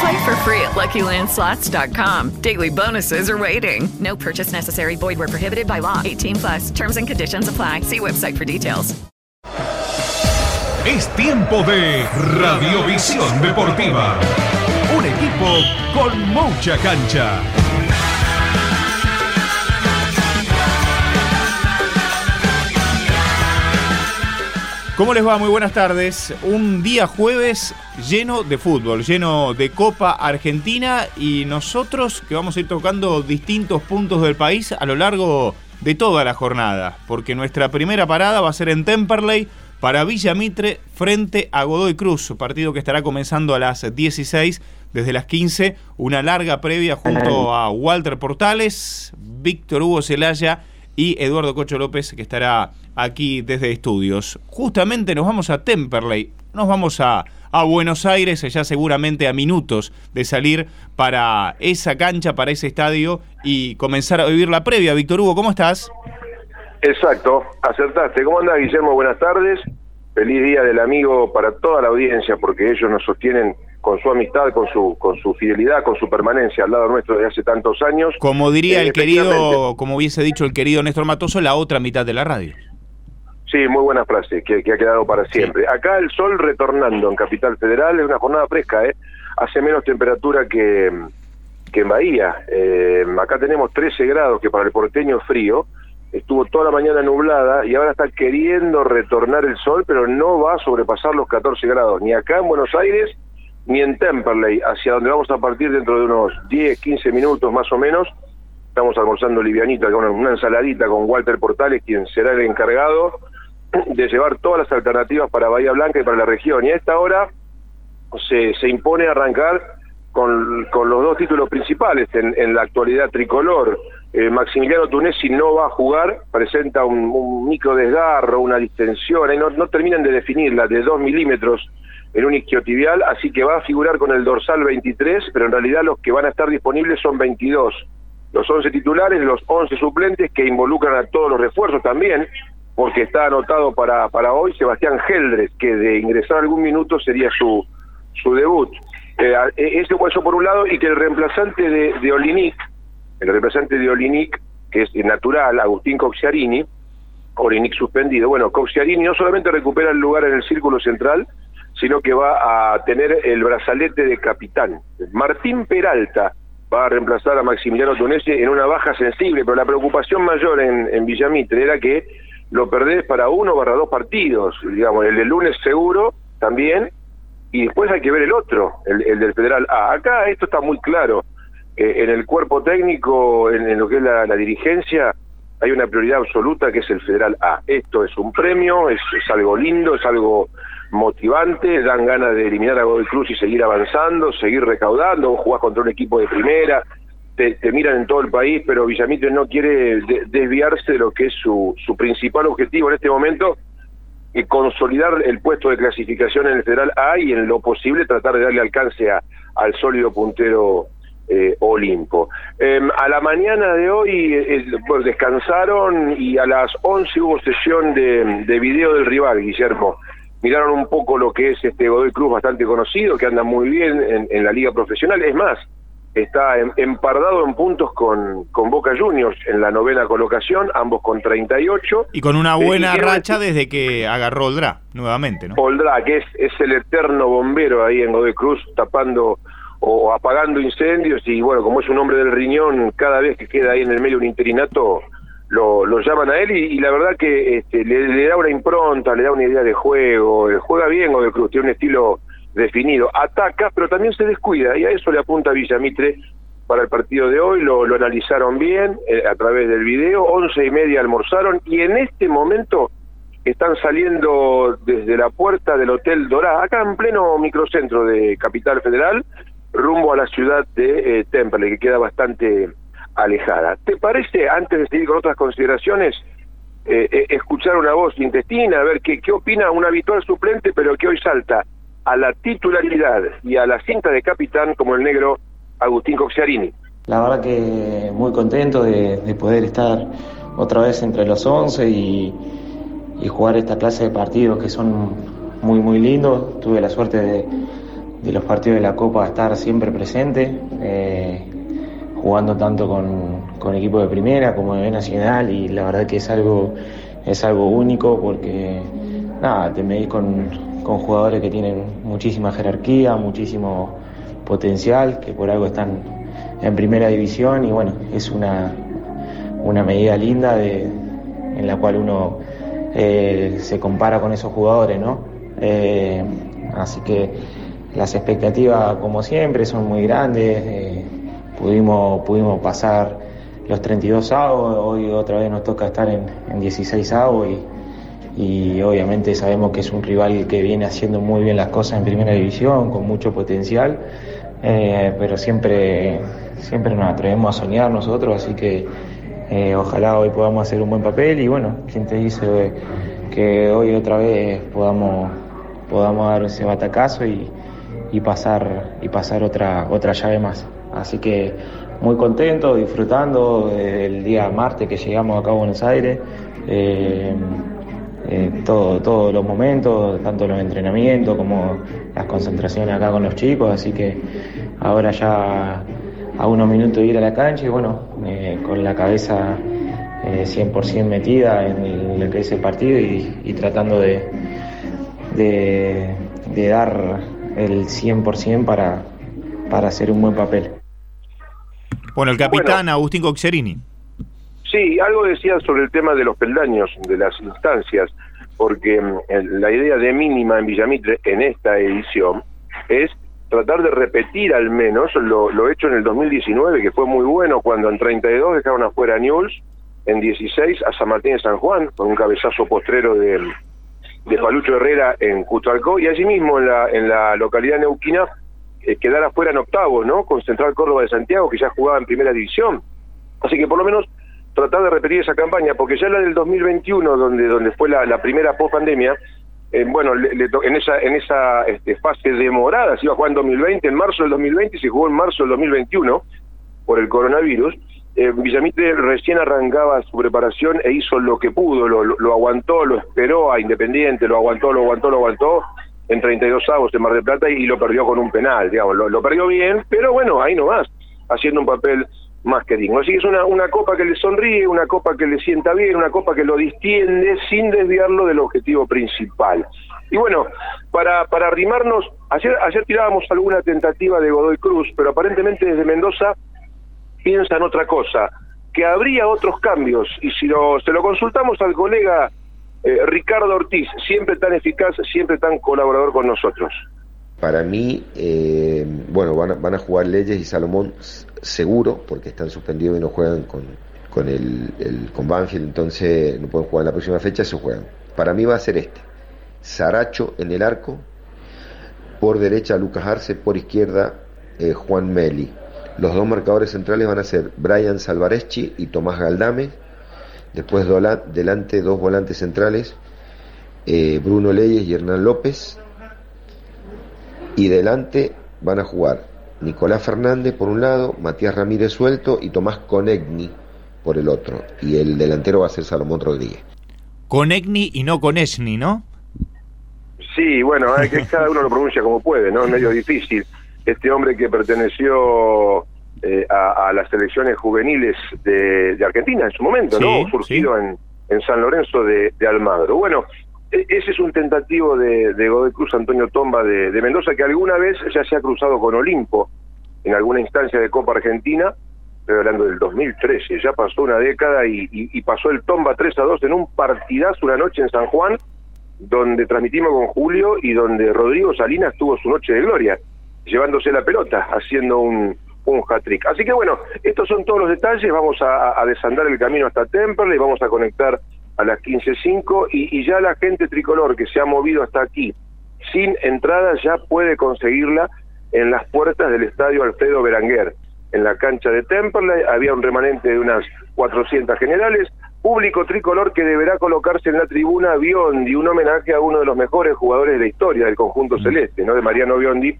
Play for free at LuckyLandSlots.com. Daily bonuses are waiting. No purchase necessary. Void where prohibited by law. 18 plus. Terms and conditions apply. See website for details. Es tiempo de Radiovisión Deportiva. Un equipo con mucha cancha. ¿Cómo les va? Muy buenas tardes. Un día jueves lleno de fútbol, lleno de Copa Argentina y nosotros que vamos a ir tocando distintos puntos del país a lo largo de toda la jornada, porque nuestra primera parada va a ser en Temperley para Villa Mitre frente a Godoy Cruz, partido que estará comenzando a las 16 desde las 15, una larga previa junto a Walter Portales, Víctor Hugo Celaya y Eduardo Cocho López que estará aquí desde estudios. Justamente nos vamos a Temperley, nos vamos a, a Buenos Aires, ya seguramente a minutos de salir para esa cancha, para ese estadio y comenzar a vivir la previa. Víctor Hugo, ¿cómo estás? Exacto, acertaste. ¿Cómo andas, Guillermo? Buenas tardes. Feliz día del amigo para toda la audiencia, porque ellos nos sostienen con su amistad, con su, con su fidelidad, con su permanencia al lado nuestro desde hace tantos años. Como diría Eh, el querido, como hubiese dicho el querido Néstor Matoso, la otra mitad de la radio. Sí, muy buena frase, que, que ha quedado para siempre. Acá el sol retornando en Capital Federal, es una jornada fresca, ¿eh? Hace menos temperatura que, que en Bahía. Eh, acá tenemos 13 grados, que para el porteño es frío. Estuvo toda la mañana nublada y ahora está queriendo retornar el sol, pero no va a sobrepasar los 14 grados, ni acá en Buenos Aires, ni en Temperley, hacia donde vamos a partir dentro de unos 10, 15 minutos más o menos. Estamos almorzando livianita, con una ensaladita con Walter Portales, quien será el encargado de llevar todas las alternativas para Bahía Blanca y para la región. Y a esta hora se, se impone arrancar con, con los dos títulos principales en, en la actualidad tricolor. Eh, Maximiliano Tunesi no va a jugar, presenta un, micro desgarro, una distensión, ahí no, no terminan de definirla, de 2 milímetros en un isquiotibial, así que va a figurar con el dorsal 23, pero en realidad los que van a estar disponibles son 22. Los 11 titulares, los 11 suplentes que involucran a todos los refuerzos también, porque está anotado para, para hoy Sebastián Geldres, que de ingresar algún minuto sería su, su debut. Eh, eh, eso, eso por un lado, y que el reemplazante de, Olinic, el reemplazante de Olinic, que es natural, Agustín Coxiarini, Olinic suspendido. Bueno, Coxiarini no solamente recupera el lugar en el círculo central, sino que va a tener el brazalete de capitán. Martín Peralta va a reemplazar a Maximiliano Tunesi en una baja sensible, pero la preocupación mayor en, en Villamitre era que lo perdés para uno barra dos partidos, digamos, el del lunes seguro también, y después hay que ver el otro, el, el del Federal A. Acá esto está muy claro. En el cuerpo técnico, en, lo que es la, dirigencia, hay una prioridad absoluta que es el Federal A. Esto es un premio, es, algo lindo, es algo motivante, dan ganas de eliminar a Godoy Cruz y seguir avanzando, seguir recaudando, jugás contra un equipo de primera, te, miran en todo el país, pero Villamitre no quiere de- desviarse de lo que es su, su principal objetivo en este momento, y consolidar el puesto de clasificación en el Federal A y en lo posible tratar de darle alcance a- al sólido puntero eh, Olimpo. Eh, a la mañana de hoy eh, eh, pues, descansaron y a las 11 hubo sesión de, de video del rival, Guillermo. Miraron un poco lo que es este Godoy Cruz bastante conocido, que anda muy bien en, en la liga profesional. Es más, está em- empardado en puntos con, con Boca Juniors en la novena colocación, ambos con 38. Y con una Eh, buena quiero racha desde que agarró el DRA nuevamente, ¿no? Poldrá, que es, es el eterno bombero ahí en Godoy Cruz, tapando o apagando incendios y bueno, como es un hombre del riñón, cada vez que queda ahí en el medio un interinato, lo, lo llaman a él y, y la verdad que este, le, le da una impronta, le da una idea de juego, eh, juega bien Godoy Cruz, tiene un estilo definido, ataca, pero también se descuida y a eso le apunta Villamitre para el partido de hoy, lo, analizaron bien eh, a través del video, once y media almorzaron y en este momento están saliendo desde la puerta del Hotel Dorá, acá en pleno microcentro de Capital Federal, rumbo a la ciudad de eh, Temple, que queda bastante alejada. ¿Te parece, antes de seguir con otras consideraciones, eh, eh, escuchar una voz intestina, a ver qué, qué opina un habitual suplente, pero que hoy salta a la titularidad y a la cinta de capitán como el negro Agustín Coxiarini? La verdad que muy contento de, de poder estar otra vez entre los 11 y, jugar esta clase de partidos que son muy muy lindos. Tuve la suerte de, los partidos de la Copa estar siempre presente, eh, jugando tanto con, con equipos de primera como de Nacional y la verdad que es algo, es algo único porque nada, te medís con, con jugadores que tienen muchísima jerarquía, muchísimo potencial, que por algo están en primera división y bueno, es una, una medida linda de, en la cual uno eh, se compara con esos jugadores, ¿no? Eh, así que las expectativas, como siempre, son muy grandes. Eh, pudimos, pudimos pasar los 32 avos, hoy otra vez nos toca estar en, en 16 avos y, y obviamente sabemos que es un rival que viene haciendo muy bien las cosas en primera división, con mucho potencial, eh, pero siempre, siempre nos atrevemos a soñar nosotros, así que eh, ojalá hoy podamos hacer un buen papel y bueno, quien te dice que hoy otra vez podamos, podamos dar ese batacazo y, y pasar y pasar otra otra llave más. Así que muy contento, disfrutando del día martes que llegamos acá a Buenos Aires, eh, eh, todo, todos los momentos, tanto los entrenamientos como las concentraciones acá con los chicos, así que ahora ya a unos minutos de ir a la cancha y bueno, eh, con la cabeza 100% metida en lo que es el partido y, y tratando de, de, de dar el 100% para, para hacer un buen papel. Bueno, el capitán bueno, Agustín Coxerini. Sí, algo decía sobre el tema de los peldaños, de las instancias, porque la idea de mínima en Villamitre en esta edición es tratar de repetir al menos lo, hecho en el 2019, que fue muy bueno cuando en 32 dejaron afuera a Newell's, en 16 a San Martín de San Juan, con un cabezazo postrero de, de Palucho Herrera en Cutralcó, y allí mismo en la, en la localidad neuquina eh, afuera en octavo, ¿no? Con Central Córdoba de Santiago, que ya jugaba en primera división. Así que por lo menos tratar de repetir esa campaña, porque ya la del 2021, donde, donde fue la, primera post-pandemia, eh, bueno, le, le en esa, en esa este, fase demorada, se iba a jugar en 2020, en marzo del 2020 y se jugó en marzo del 2021 por el coronavirus, eh, Villamitre recién arrancaba su preparación e hizo lo que pudo, lo, lo, lo, aguantó, lo esperó a Independiente, lo aguantó, lo aguantó, lo aguantó en 32 avos en Mar del Plata y, lo perdió con un penal, digamos, lo, lo perdió bien, pero bueno, ahí nomás, haciendo un papel más que digno. Así que es una, una copa que le sonríe, una copa que le sienta bien, una copa que lo distiende sin desviarlo del objetivo principal. Y bueno, para, para arrimarnos, ayer, ayer tirábamos alguna tentativa de Godoy Cruz, pero aparentemente desde Mendoza piensan otra cosa, que habría otros cambios, y si lo, se lo consultamos al colega eh, Ricardo Ortiz, siempre tan eficaz, siempre tan colaborador con nosotros. Para mí, eh, bueno, van a, jugar Leyes y Salomón seguro, porque están suspendidos y no juegan con, con, el, el, con Banfield, entonces no pueden jugar en la próxima fecha, se juegan. Para mí va a ser este. Saracho en el arco, por derecha Lucas Arce, por izquierda eh, Juan Meli. Los dos marcadores centrales van a ser Brian Salvareschi y Tomás Galdame. Después delante dos volantes centrales, eh, Bruno Leyes y Hernán López. Y delante van a jugar Nicolás Fernández por un lado, Matías Ramírez suelto y Tomás Conegni por el otro. Y el delantero va a ser Salomón Rodríguez. Conegni y no Conesni, ¿no? Sí, bueno, es que cada uno lo pronuncia como puede, ¿no? Es medio difícil. Este hombre que perteneció eh, a, a, las selecciones juveniles de, de, Argentina en su momento, sí, ¿no? Surgido sí. en, en, San Lorenzo de, de, Almagro. Bueno, ese es un tentativo de, de Godoy Cruz Antonio Tomba de, Mendoza que alguna vez ya se ha cruzado con Olimpo en alguna instancia de Copa Argentina, estoy hablando del 2013, ya pasó una década y, y- pasó el Tomba 3 a 2 en un partidazo una noche en San Juan, donde transmitimos con Julio y donde Rodrigo Salinas tuvo su noche de gloria, llevándose la pelota, haciendo un, un hat-trick. Así que bueno, estos son todos los detalles, vamos a, a desandar el camino hasta Temperley, vamos a conectar a las 15.05 y, y ya la gente tricolor que se ha movido hasta aquí sin entrada ya puede conseguirla en las puertas del estadio Alfredo Beranguer. En la cancha de Temperley había un remanente de unas 400 generales, público tricolor que deberá colocarse en la tribuna Biondi, un homenaje a uno de los mejores jugadores de la historia del conjunto celeste, ¿no? de Mariano Biondi,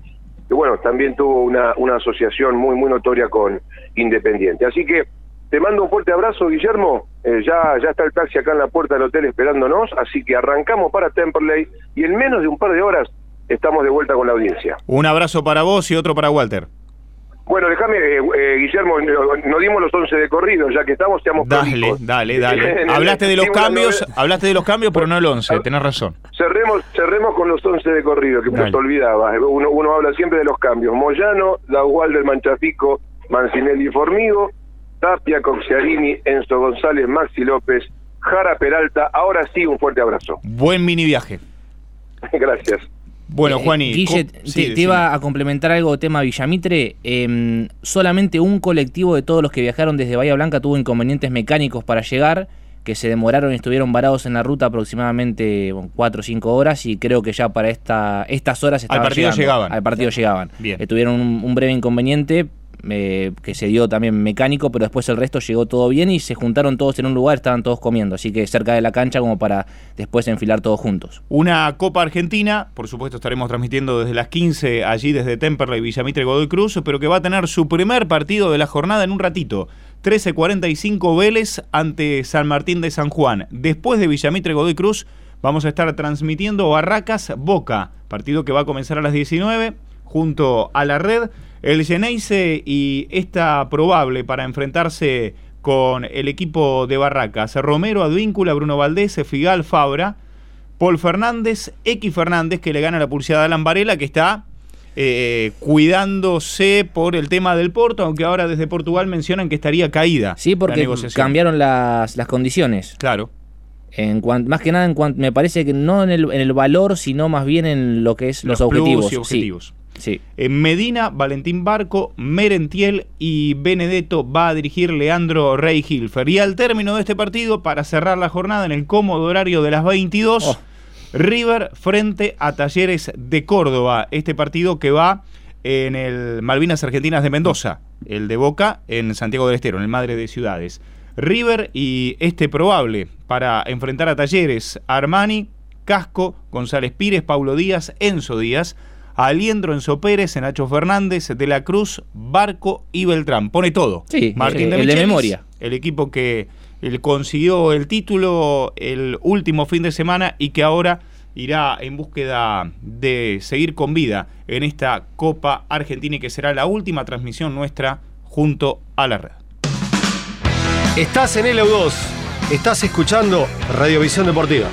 que bueno, también tuvo una, una asociación muy, muy notoria con Independiente. Así que te mando un fuerte abrazo, Guillermo. Eh, ya, ya está el taxi acá en la puerta del hotel esperándonos, así que arrancamos para Temperley y en menos de un par de horas estamos de vuelta con la audiencia. Un abrazo para vos y otro para Walter. Bueno, déjame, eh, eh, Guillermo, no, no dimos los 11 de corrido, ya que estamos, seamos Dale, dale, dale. Hablaste de los cambios, hablaste de los cambios, pero no el 11, tenés razón. Cerremos, cerremos con los 11 de corrido, que nos olvidaba. Uno, uno habla siempre de los cambios. Moyano, Dagual del Manchafico, Mancinelli Formigo, Tapia, Coxiarini, Enzo González, Maxi López, Jara Peralta. Ahora sí, un fuerte abrazo. Buen mini viaje. Gracias. Bueno, Eh, Juani. Guille, ¿cómo- te, sí, te decime. iba a complementar algo tema Villamitre. em, solamente un colectivo de todos los que viajaron desde Bahía Blanca tuvo inconvenientes mecánicos para llegar, que se demoraron y estuvieron varados en la ruta aproximadamente 4 o 5 horas y creo que ya para esta, estas horas estaban partido llegando. llegaban. Al partido llegaban. Bien. Eh, tuvieron un, un breve inconveniente que se dio también mecánico, pero después el resto llegó todo bien y se juntaron todos en un lugar, estaban todos comiendo, así que cerca de la cancha como para después enfilar todos juntos. Una Copa Argentina, por supuesto estaremos transmitiendo desde las 15 allí desde Temperley, Villamitre, Godoy Cruz, pero que va a tener su primer partido de la jornada en un ratito. 13.45 Vélez ante San Martín de San Juan. Después de Villamitre, Godoy Cruz, vamos a estar transmitiendo Barracas Boca, partido que va a comenzar a las 19 junto a la red. El Geneise y esta probable para enfrentarse con el equipo de Barracas. Romero, Advíncula, Bruno Valdés, Figal, Fabra. Paul Fernández, X Fernández, que le gana la pulseada a Alan Varela, que está eh, cuidándose por el tema del Porto, aunque ahora desde Portugal mencionan que estaría caída. Sí, porque cambiaron las, las condiciones. Claro. En cuan- más que nada, en cuan- me parece que no en el, en el valor, sino más bien en lo que es los, Los objetivos. y objetivos. Sí. En Medina, Valentín Barco, Merentiel y Benedetto va a dirigir Leandro Rey Hilfer. Y al término de este partido, para cerrar la jornada en el cómodo horario de las 22, Oh. River frente a Talleres de Córdoba. Este partido que va en el Malvinas Argentinas de Mendoza, el de Boca en Santiago del Estero, en el Madre de Ciudades. River y este probable para enfrentar a Talleres, Armani, Casco, González Pires, Paulo Díaz, Enzo Díaz, Aliendro, Enzo Pérez, Nacho Fernández, De la Cruz, Barco y Beltrán. Pone todo. Sí, Martín el- el de Michelis, memoria. El equipo que él consiguió el título el último fin de semana y que ahora irá en búsqueda de seguir con vida en esta Copa Argentina y que será la última transmisión nuestra junto a la red. Estás en LU2. Estás escuchando Radiovisión Deportiva.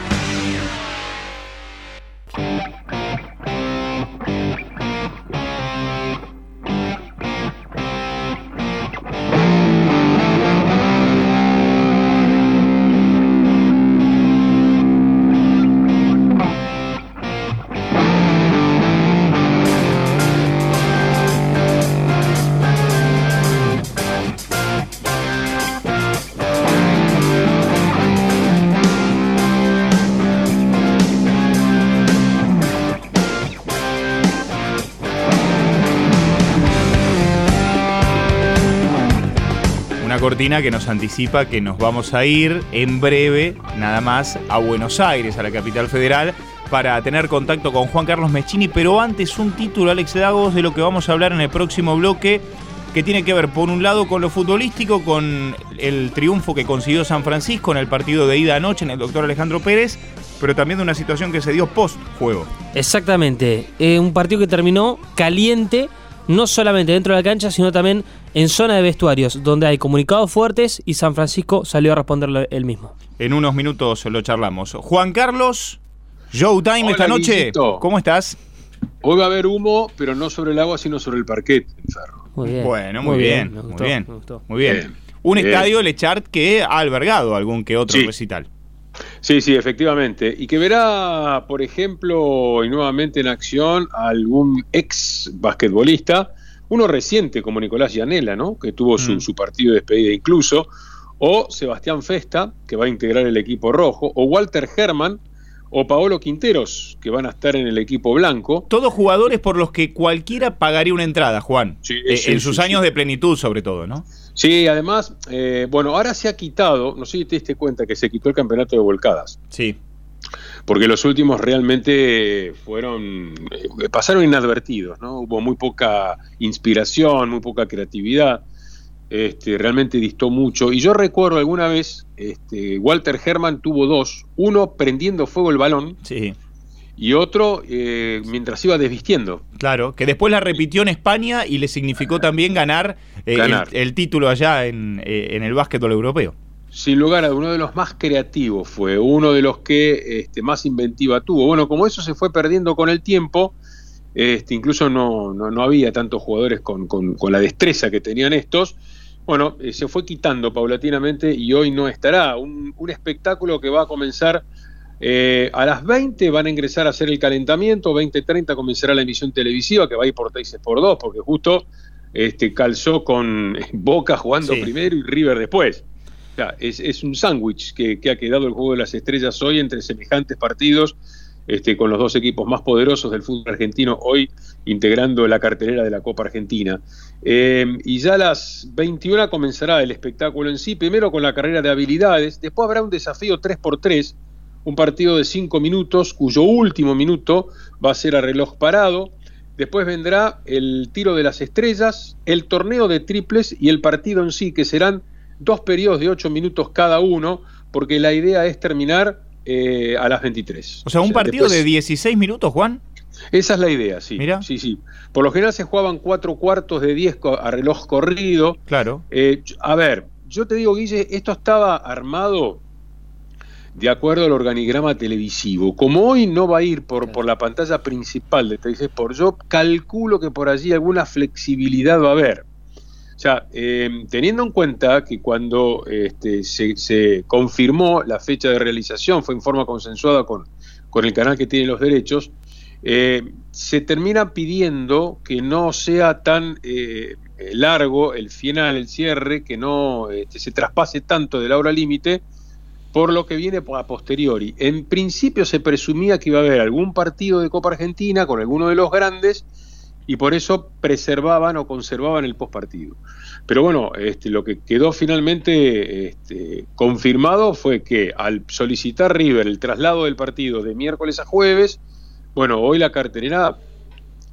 Que nos anticipa que nos vamos a ir en breve, nada más, a Buenos Aires, a la capital federal, para tener contacto con Juan Carlos Meschini. Pero antes, un título, Alex Lagos, de lo que vamos a hablar en el próximo bloque, que tiene que ver, por un lado, con lo futbolístico, con el triunfo que consiguió San Francisco en el partido de ida anoche en el doctor Alejandro Pérez, pero también de una situación que se dio post-juego. Exactamente. Eh, un partido que terminó caliente, no solamente dentro de la cancha, sino también en zona de vestuarios, donde hay comunicados fuertes y San Francisco salió a responderle él mismo. En unos minutos lo charlamos. Juan Carlos, Showtime Hola, esta noche. Guillito. ¿Cómo estás? Hoy va a haber humo, pero no sobre el agua, sino sobre el parquet, el ferro. Muy bien. Bueno, muy, bien, me muy gustó, bien, me gustó. muy bien. Bien. Un Bien. estadio Lechart que ha albergado algún que otro Sí. recital. Sí, sí, efectivamente. Y que verá, por ejemplo, y nuevamente en acción, a algún ex basquetbolista, uno reciente como Nicolás Llanela, ¿no? Que tuvo su, Mm. su partido de despedida incluso, o Sebastián Festa, que va a integrar el equipo rojo, o Walter Herman, o Paolo Quinteros, que van a estar en el equipo blanco. Todos jugadores por los que cualquiera pagaría una entrada, Juan. Sí, Eh, sí, en sus sí. años de plenitud, sobre todo, ¿no? Sí, además, eh, bueno, ahora se ha quitado, no sé si te diste cuenta que se quitó el campeonato de volcadas. Sí. porque los últimos realmente fueron eh, pasaron inadvertidos, ¿no? Hubo muy poca inspiración, muy poca creatividad. Este, realmente distó mucho. Y yo recuerdo alguna vez, este, Walter Herman tuvo dos, uno prendiendo fuego el balón Sí. Y otro eh, mientras iba desvistiendo. Claro, que después la repitió en España y le significó también ganar, eh, el- Ganar. El, título allá en, eh, en el básquetbol europeo. Sin lugar a uno de los más creativos fue, uno de los que este, más inventiva tuvo. Bueno, como eso se fue perdiendo con el tiempo, este, incluso no, no, no había tantos jugadores con, con- con la destreza que tenían estos. Bueno, eh, se fue quitando paulatinamente y hoy no estará. Un, un espectáculo que va a comenzar eh, a las 20, van a ingresar a hacer el calentamiento, 20.30 comenzará la emisión televisiva que va a ir por 6 por 2, porque justo este, calzó con Boca jugando Sí. primero y River después. O sea, es, es un sándwich que, que ha quedado el juego de las estrellas hoy entre semejantes partidos, este, con los dos equipos más poderosos del fútbol argentino hoy integrando la cartelera de la Copa Argentina. Eh, y ya a las 21 comenzará el espectáculo en sí, primero con la carrera de habilidades, después habrá un desafío 3x3, un partido de 5 minutos, cuyo último minuto va a ser a reloj parado. Después vendrá el tiro de las estrellas, el torneo de triples y el partido en sí, que serán dos periodos de 8 minutos cada uno, porque la idea es terminar eh, a las 23. O sea, un partido después- de 16 minutos, Juan. esa es la idea, sí. Mira. Sí, sí. Por lo general se jugaban cuatro cuartos de 10 co- a reloj corrido. Claro. Eh, a ver, yo te digo, Guille, esto estaba armado de acuerdo al organigrama televisivo. Como hoy no va a ir por, por la pantalla principal de Televisión por yo calculo que por allí alguna flexibilidad va a haber. O sea, eh, teniendo en cuenta que cuando este, se, se confirmó la fecha de realización, fue en forma consensuada con, con el canal que tiene los derechos, eh, se termina pidiendo que no sea tan eh, largo el final, el cierre, que no este, se traspase tanto de la hora límite, por lo que viene a posteriori. En principio se presumía que iba a haber algún partido de Copa Argentina con alguno de los grandes y por eso preservaban o conservaban el postpartido. Pero bueno, este, lo que quedó finalmente este, confirmado fue que al solicitar River el traslado del partido de miércoles a jueves, bueno, hoy la cartelera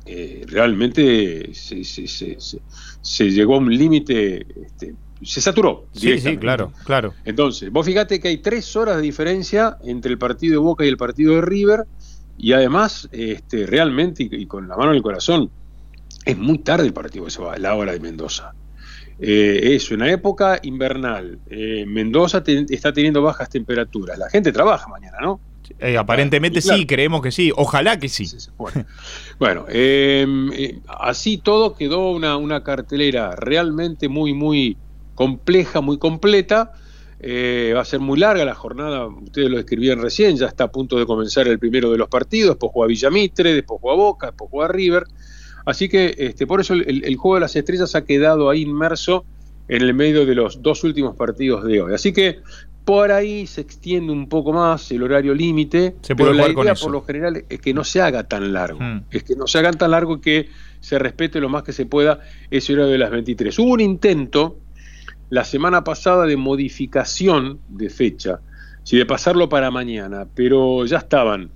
eh, realmente se- se llegó a un límite, este, se saturó. Sí, sí, claro, claro. Entonces, vos fíjate que hay tres horas de diferencia entre el partido de Boca y el partido de River, y además, este, realmente, y, y con la mano en el corazón, es muy tarde el partido que se va, la hora de Mendoza. Eh, es una época invernal. Eh, Mendoza te- está teniendo bajas temperaturas. La gente trabaja mañana, ¿no? Eh, aparentemente Claro. sí, creemos que sí. Ojalá que sí. Bueno, eh, así todo quedó una, una cartelera realmente muy, muy compleja, muy completa. Eh, va a ser muy larga la jornada, ustedes lo escribían recién, ya está a punto de comenzar el primero de los partidos, después juega Villamitre, después juega Boca, después juega River. Así que este, por eso el, el juego de las estrellas ha quedado ahí inmerso en el medio de los dos últimos partidos de hoy. Así que por ahí se extiende un poco más el horario límite, pero la idea por lo general es que no se haga tan largo Mm. es que no se hagan tan largo que se respete lo más que se pueda ese horario de las 23. Hubo un intento la semana pasada de modificación de fecha, si de pasarlo para mañana, pero ya estaban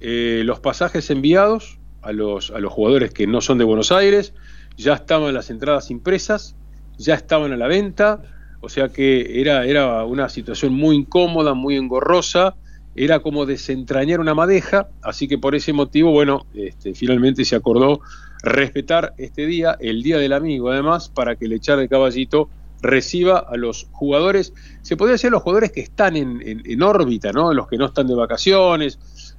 eh, los pasajes enviados a los, a los jugadores que no son de Buenos Aires, ya estaban las entradas impresas, ya estaban a la venta, o sea que era, era una situación muy incómoda, muy engorrosa, era como desentrañar una madeja, así que por ese motivo, bueno, este, finalmente se acordó respetar este día, el Día del Amigo, además, para que el echar de caballito reciba a los jugadores, se podría decir los jugadores que están en, en- en órbita, ¿no? Los que no están de vacaciones,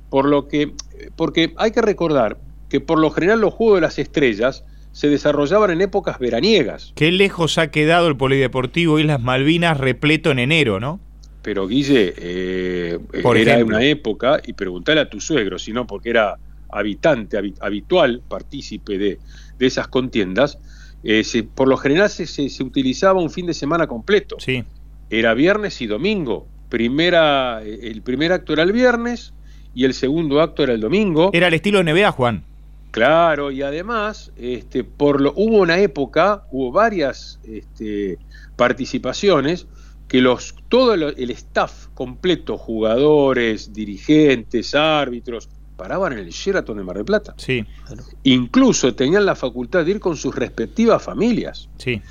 por lo que, porque hay que recordar que por lo general los Juegos de las Estrellas se desarrollaban en épocas veraniegas. Qué lejos ha quedado el Polideportivo Islas Malvinas repleto en enero, ¿no? Pero Guille, eh, Por era ejemplo. una época, y preguntale a tu suegro, sino porque era habitante, habi- habitual, partícipe de, de esas contiendas, eh, se- por lo general se, se- se utilizaba un fin de semana completo. Sí. Era viernes y domingo. Primera, eh, el primer acto era el viernes y el segundo acto era el domingo. Era el estilo de NBA, Juan. Claro, y además, este, por lo, hubo una época, hubo varias este, participaciones que los, todo el staff completo, jugadores, dirigentes, árbitros, paraban en el Sheraton de Mar del Plata. Sí, Incluso tenían la facultad de ir con sus respectivas familias. sí.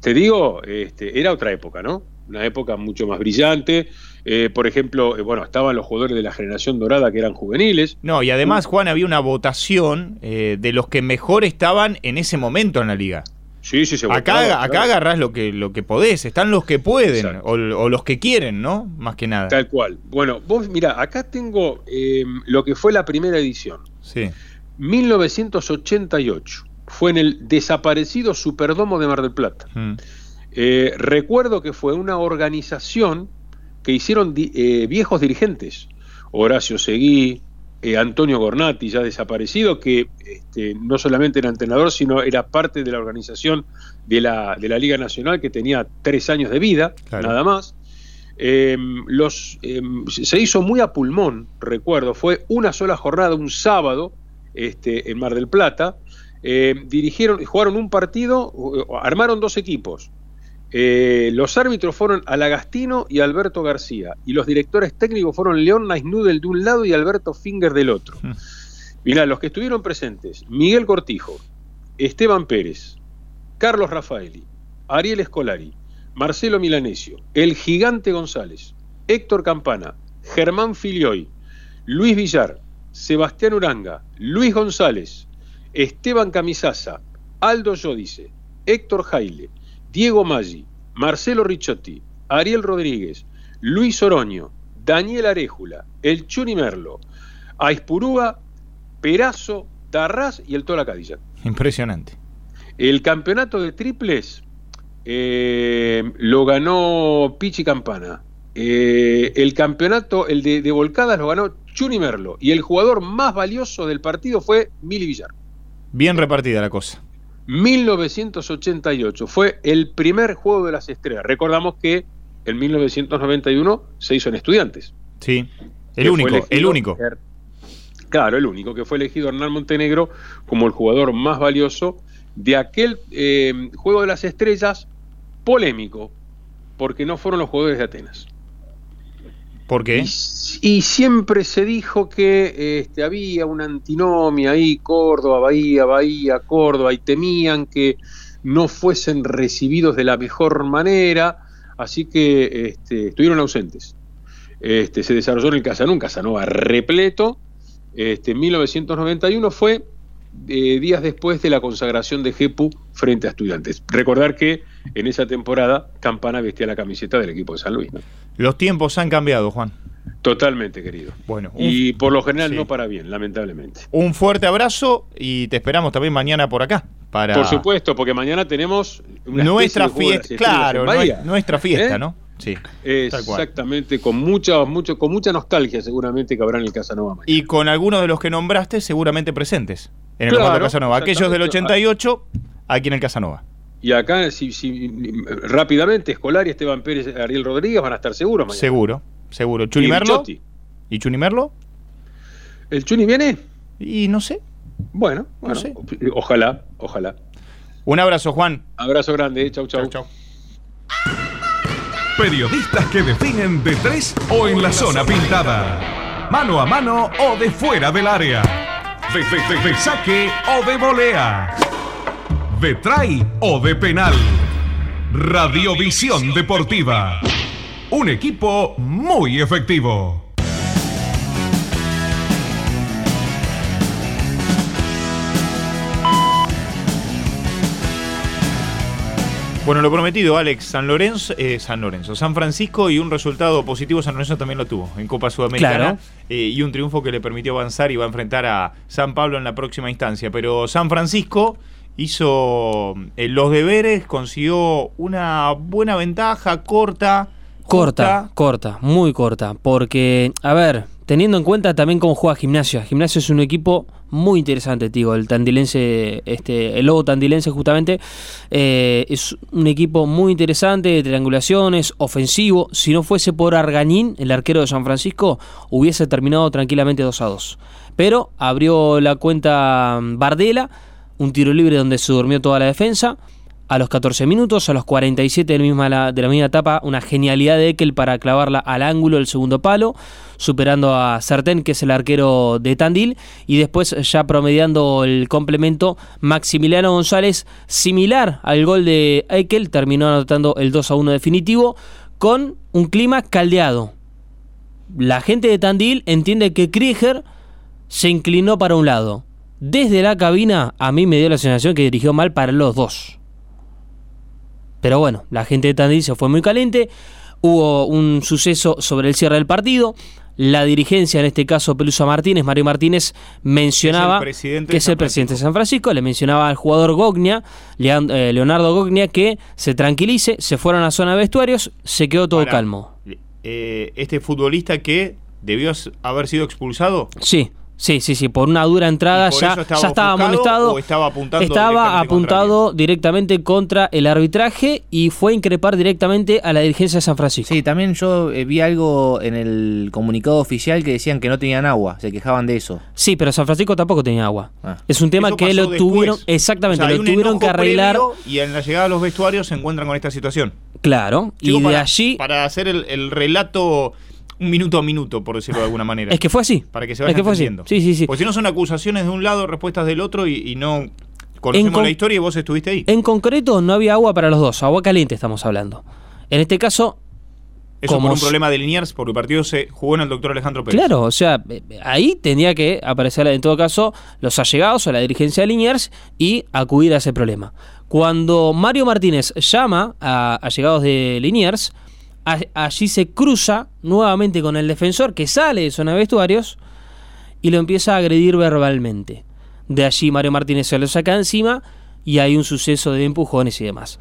Te digo, este, era otra época, ¿no? Una época mucho más brillante. Eh, por ejemplo, eh, bueno, estaban los jugadores de la generación dorada que eran juveniles. No, y además, Juan, había una votación eh, de los que mejor estaban en ese momento en la liga. Sí, sí, se Acá, votaba, acá claro. agarrás lo que, lo que podés, están los que pueden o, o los que quieren, ¿no? Más que nada. Tal cual. Bueno, vos, mira, acá tengo eh, lo que fue la primera edición. Sí. 1988. Fue en el desaparecido Superdomo de Mar del Plata. Mm. Eh, recuerdo que fue una organización que hicieron di- eh, viejos dirigentes. Horacio Seguí, eh, Antonio Gornati, ya desaparecido, que este, no solamente era entrenador, sino era parte de la organización de la, de la Liga Nacional, que tenía tres años de vida, Claro. nada más. Eh, los, eh, se hizo muy a pulmón, recuerdo, fue una sola jornada, un sábado, este, en Mar del Plata. Eh, dirigieron, jugaron un partido, armaron dos equipos. Eh, los árbitros fueron Alagastino y Alberto García. Y los directores técnicos fueron León Naisnudel de un lado y Alberto Finger del otro. Mirá, los que estuvieron presentes: Miguel Cortijo, Esteban Pérez, Carlos Rafaeli, Ariel Escolari, Marcelo Milanesio, El Gigante González, Héctor Campana, Germán Filioy, Luis Villar, Sebastián Uranga, Luis González, Esteban Camisaza, Aldo Yodice, Héctor Jaile, Diego Maggi, Marcelo Ricciotti, Ariel Rodríguez, Luis Oroño, Daniel Arejula, El Chuni Merlo, Aispurúa, Perazo, Tarraz y el Tola Cadillac. Impresionante. El campeonato de triples eh, lo ganó Pichi Campana. Eh, el campeonato, el de, de volcadas, lo ganó Chuni Merlo. Y el jugador más valioso del partido fue Mili Villar. Bien repartida la cosa. 1988 fue el primer juego de las estrellas. Recordamos que en 1991 se hizo en Estudiantes. Sí. El único, el único. Claro, el único, que fue elegido Hernán Montenegro como el jugador más valioso de aquel eh, juego de las estrellas polémico, porque no fueron los jugadores de Atenas. ¿Por qué? Y siempre se dijo que este, había una antinomia ahí, Córdoba, Bahía, Bahía, Córdoba, y temían que no fuesen recibidos de la mejor manera, así que este, estuvieron ausentes. Este, se desarrolló en el Casanova, un Casanova repleto. Este, en 1991 fue eh, días después de la consagración de Jepu frente a Estudiantes. Recordar que en esa temporada Campana vestía la camiseta del equipo de San Luis. ¿no? Los tiempos han cambiado, Juan. Totalmente, querido. Bueno, un, Y por lo general sí. no para bien, lamentablemente. un fuerte abrazo y te esperamos también mañana por acá. Para Por supuesto, porque mañana tenemos una nuestra fiesta. Claro, nuestra fiesta, ¿Eh? ¿no? Sí. Exactamente, con mucha, mucho, con mucha nostalgia seguramente que habrá en el Casanova mañana. Y con algunos de los que nombraste seguramente presentes en el Claro, Casanova. Aquellos del exactamente. 88, aquí en el Casanova. Y acá, si, si- rápidamente, Escolar y Esteban Pérez, Ariel Rodríguez van a estar seguros mañana. Seguro, seguro. ¿Chuni Merlo? ¿Y Chuni Merlo? ¿El Chuni viene? Y no sé. Bueno, bueno, sé. ojalá, ojalá. Un abrazo, Juan. Abrazo grande, chau, chau. Periodistas que definen de tres o en la zona pintada. Mano a mano o de fuera del área. De, saque o de volea. De try o de penal. Radiovisión Deportiva. Un equipo muy efectivo. Bueno, lo prometido, Alex, San Lorenzo, eh, San Lorenzo, San Francisco y un resultado positivo San Lorenzo también lo tuvo en Copa Sudamericana Claro. eh, y un triunfo que le permitió avanzar y va a enfrentar a San Pablo en la próxima instancia. Pero San Francisco hizo eh, los deberes, consiguió una buena ventaja corta. Corta, corta, muy corta. Porque, a ver, teniendo en cuenta también cómo juega Gimnasia. Gimnasia es un equipo muy interesante, tío. El tandilense, este, el lobo tandilense justamente, eh, es un equipo muy interesante de triangulaciones, ofensivo. Si no fuese por Argañín, el arquero de San Francisco, hubiese terminado tranquilamente 2 a 2. Pero abrió la cuenta Bardela, un tiro libre donde se durmió toda la defensa. A los 14 minutos, a los 47 de la misma, de la misma etapa, una genialidad de Ekel para clavarla al ángulo del segundo palo, superando a Sartén, que es el arquero de Tandil, y después ya promediando el complemento, Maximiliano González, similar al gol de Ekel, terminó anotando el 2 a 1 definitivo, con un clima caldeado. La gente de Tandil entiende que Krieger se inclinó para un lado. Desde la cabina, a mí me dio la sensación que dirigió mal para los dos. Pero bueno, la gente de Tandil se fue muy caliente. Hubo un suceso sobre el cierre del partido. La dirigencia, en este caso Pelusa Martínez, Mario Martínez, mencionaba que es el presidente, de San Francisco, le mencionaba al jugador Gognia, eh, Leonardo Gognia, que se tranquilice, se fueron a la zona de vestuarios, se quedó todo calmo. Eh, este futbolista que debió haber sido expulsado. Sí, Sí, sí, sí, por una dura entrada ya, estaba ya estaba amonestado. estaba apuntando estaba directamente apuntado contra directamente contra el arbitraje y fue a increpar directamente a la dirigencia de San Francisco. Sí, también yo eh, vi algo en el comunicado oficial que decían que no tenían agua, se quejaban de eso. Sí, pero San Francisco tampoco tenía agua. Ah. Es un tema Eso que lo después. tuvieron, O sea, exactamente, lo tuvieron que arreglar. Y en la llegada a los vestuarios se encuentran con esta situación. Claro, Digo, y de para, allí Para hacer el, el relato un minuto a minuto, por decirlo de alguna manera. Es que fue así. Para que se Es vaya que fue así. Sí, sí, sí. Porque si no son acusaciones de un lado, respuestas del otro y, y no conocemos con- la historia y vos estuviste ahí. En concreto no había agua para los dos, agua caliente estamos hablando. En este caso, Eso como por un problema de Liniers, porque el partido se jugó en el doctor Alejandro Pérez. Claro, o sea, eh, ahí tenía que aparecer en todo caso los allegados o la dirigencia de Liniers y acudir a ese problema. Cuando Mario Martínez llama a allegados de Liniers, allí se cruza nuevamente con el defensor que sale de zona de vestuarios y lo empieza a agredir verbalmente. De allí Mario Martínez se lo saca encima y hay un suceso de empujones y demás.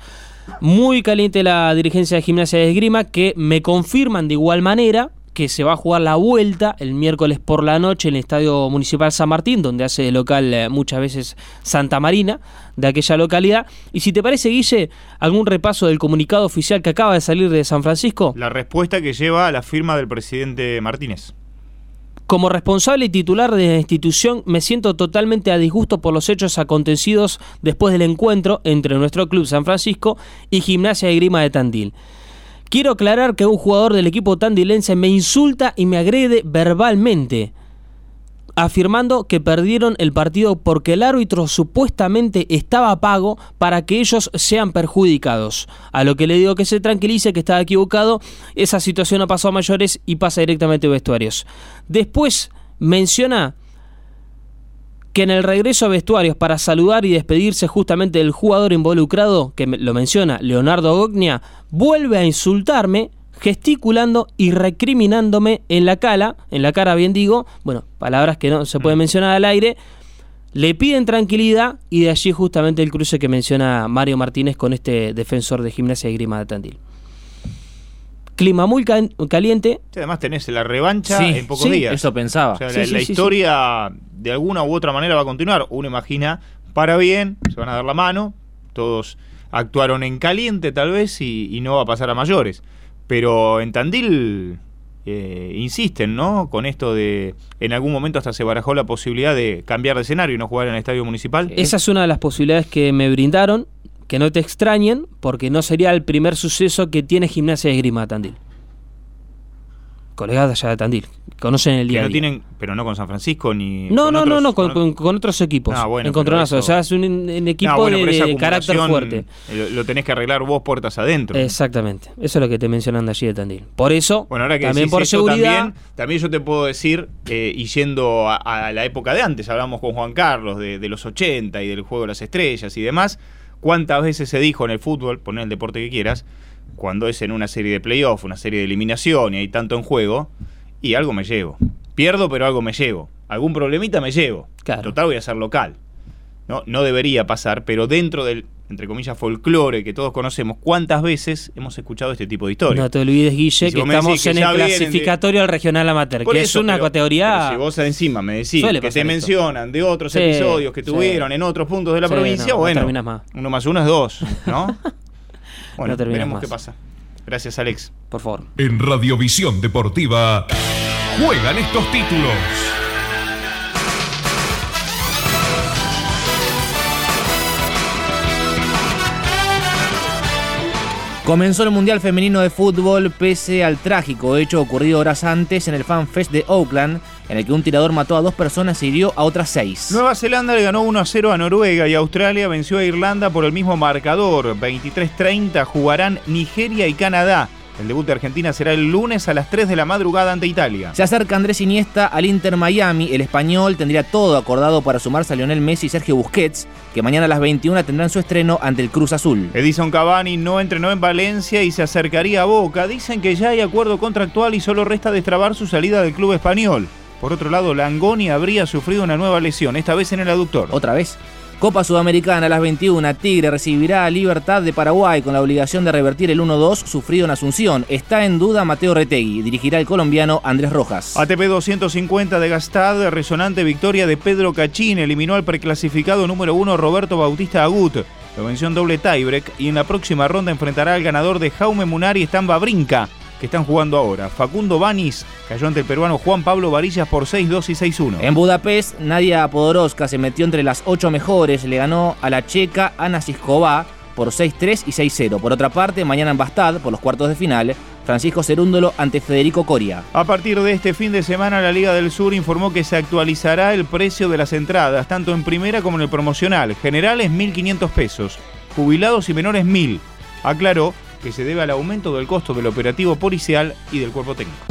Muy caliente la dirigencia de Gimnasia de Esgrima que me confirman de igual manera que se va a jugar la vuelta el miércoles por la noche en el Estadio Municipal San Martín, donde hace de local eh, muchas veces Santa Marina, de aquella localidad. Y si te parece, Guille, algún repaso del comunicado oficial que acaba de salir de San Francisco. La respuesta que lleva a la firma del presidente Martínez. Como responsable y titular de la institución, me siento totalmente a disgusto por los hechos acontecidos después del encuentro entre nuestro club San Francisco y Gimnasia de Grima de Tandil. Quiero aclarar que un jugador del equipo tandilense me insulta y me agrede verbalmente, afirmando que perdieron el partido porque el árbitro supuestamente estaba pago para que ellos sean perjudicados. A lo que le digo que se tranquilice, que estaba equivocado, esa situación no pasó a mayores y pasa directamente a vestuarios. Después menciona que en el regreso a vestuarios para saludar y despedirse justamente del jugador involucrado, que lo menciona Leonardo Gognia, vuelve a insultarme, gesticulando y recriminándome en la cara, en la cara bien digo, bueno, palabras que no se pueden mencionar al aire, le piden tranquilidad y de allí justamente el cruce que menciona Mario Martínez con este defensor de gimnasia y grima de Tandil. Clima muy ca- caliente. Además tenés la revancha Sí, en pocos sí, días. eso pensaba. O sea, Sí, la, historia de alguna u otra manera va a continuar. Uno imagina para bien, se van a dar la mano, todos actuaron en caliente tal vez y, y no va a pasar a mayores. Pero en Tandil eh, insisten, ¿no? Con esto de, en algún momento hasta se barajó la posibilidad de cambiar de escenario y no jugar en el estadio municipal. Esa es una de las posibilidades que me brindaron, que no te extrañen, porque no sería el primer suceso que tiene Gimnasia de Esgrima de Tandil. Colegas de allá de Tandil, conocen el que día a no día. tienen, pero no con San Francisco ni. No, con no, no, otros- no, con, con- con otros equipos. Ah, bueno, Encontronazo. O sea, es un, un equipo Ah, bueno, de, carácter fuerte. eh, Lo, tenés que arreglar vos puertas adentro. Exactamente. Eso es lo que te mencionan de allí de Tandil. Por eso, Bueno, ahora que también por seguridad. También, también yo te puedo decir, eh, y yendo a, a la época de antes, hablamos con Juan Carlos de, de los 80 y del juego de las estrellas y demás, cuántas veces se dijo en el fútbol, poner el deporte que quieras, cuando es en una serie de playoff, una serie de eliminación y hay tanto en juego, y algo me llevo. Pierdo, pero algo me llevo. Algún problemita me llevo. Total voy a ser local. No, no debería pasar, pero dentro del, entre comillas, folclore que todos conocemos, ¿cuántas veces hemos escuchado este tipo de historias? No te olvides, Guille, si que estamos que en el clasificatorio al regional amateur, Por que eso, es una pero- categoría. pero si vos encima me decís que te esto. mencionan de otros Sí, episodios que sí. tuvieron en otros puntos de la Sí, provincia, no, no bueno, terminas más. uno más uno es dos, ¿no? bueno, No veremos más. qué pasa. Gracias, Alex. Por favor. En Radiovisión Deportiva juegan estos títulos. Comenzó el Mundial Femenino de Fútbol pese al trágico hecho ocurrido horas antes en el Fan Fest de Oakland, en el que un tirador mató a dos personas y hirió a otras seis. Nueva Zelanda le ganó 1 a 0 a Noruega y Australia venció a Irlanda por el mismo marcador. 23-30 jugarán Nigeria y Canadá. El debut de Argentina será el lunes a las 3 de la madrugada ante Italia. Se acerca Andrés Iniesta al Inter Miami. El español tendría todo acordado para sumarse a Lionel Messi y Sergio Busquets, que mañana a las 21 tendrán su estreno ante el Cruz Azul. Edison Cavani no entrenó en Valencia y se acercaría a Boca. Dicen que ya hay acuerdo contractual y solo resta destrabar su salida del club español. Por otro lado, Langoni habría sufrido una nueva lesión, esta vez en el aductor. Otra vez. Copa Sudamericana a las 21. Tigre recibirá a Libertad de Paraguay con la obligación de revertir el 1-2 sufrido en Asunción. Está en duda Mateo Retegui. Dirigirá el colombiano Andrés Rojas. ATP 250 de Gastad, resonante victoria de Pedro Cachín, eliminó al preclasificado número 1 Roberto Bautista Agut. Lo venció en doble tiebreak y en la próxima ronda enfrentará al ganador de Jaume Munar y Estamba Brinca, que están jugando ahora. Facundo Banis cayó ante el peruano Juan Pablo Varillas por 6-2 y 6-1. En Budapest, Nadia Podoroska se metió entre las ocho mejores. Le ganó a la checa Ana Siskova por 6-3 y 6-0. Por otra parte, mañana en Bastad, por los cuartos de final, Francisco Cerúndolo ante Federico Coria. A partir de este fin de semana, la Liga del Sur informó que se actualizará el precio de las entradas, tanto en primera como en el promocional. Generales 1.500 pesos, jubilados y menores 1.000. Aclaró que se debe al aumento del costo del operativo policial y del cuerpo técnico.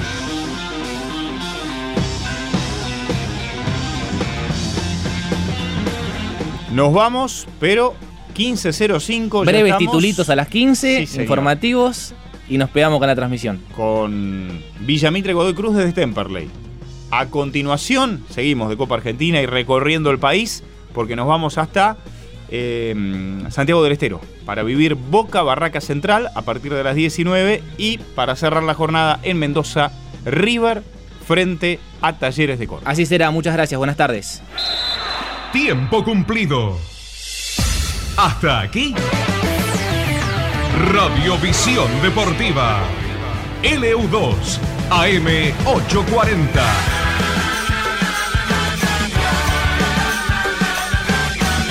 Nos vamos, pero 15.05. ya Breves estamos. titulitos a las 15, Sí, señor. informativos, y nos pegamos con la transmisión. Con Villamitre Godoy Cruz desde Temperley. A continuación, seguimos de Copa Argentina y recorriendo el país, porque nos vamos hasta eh, Santiago del Estero, para vivir Boca Barraca Central a partir de las 19 y para cerrar la jornada en Mendoza, River frente a Talleres de Córdoba. Así será, muchas gracias, buenas tardes. Tiempo cumplido. Hasta aquí. Radiovisión Deportiva. LU2 AM840.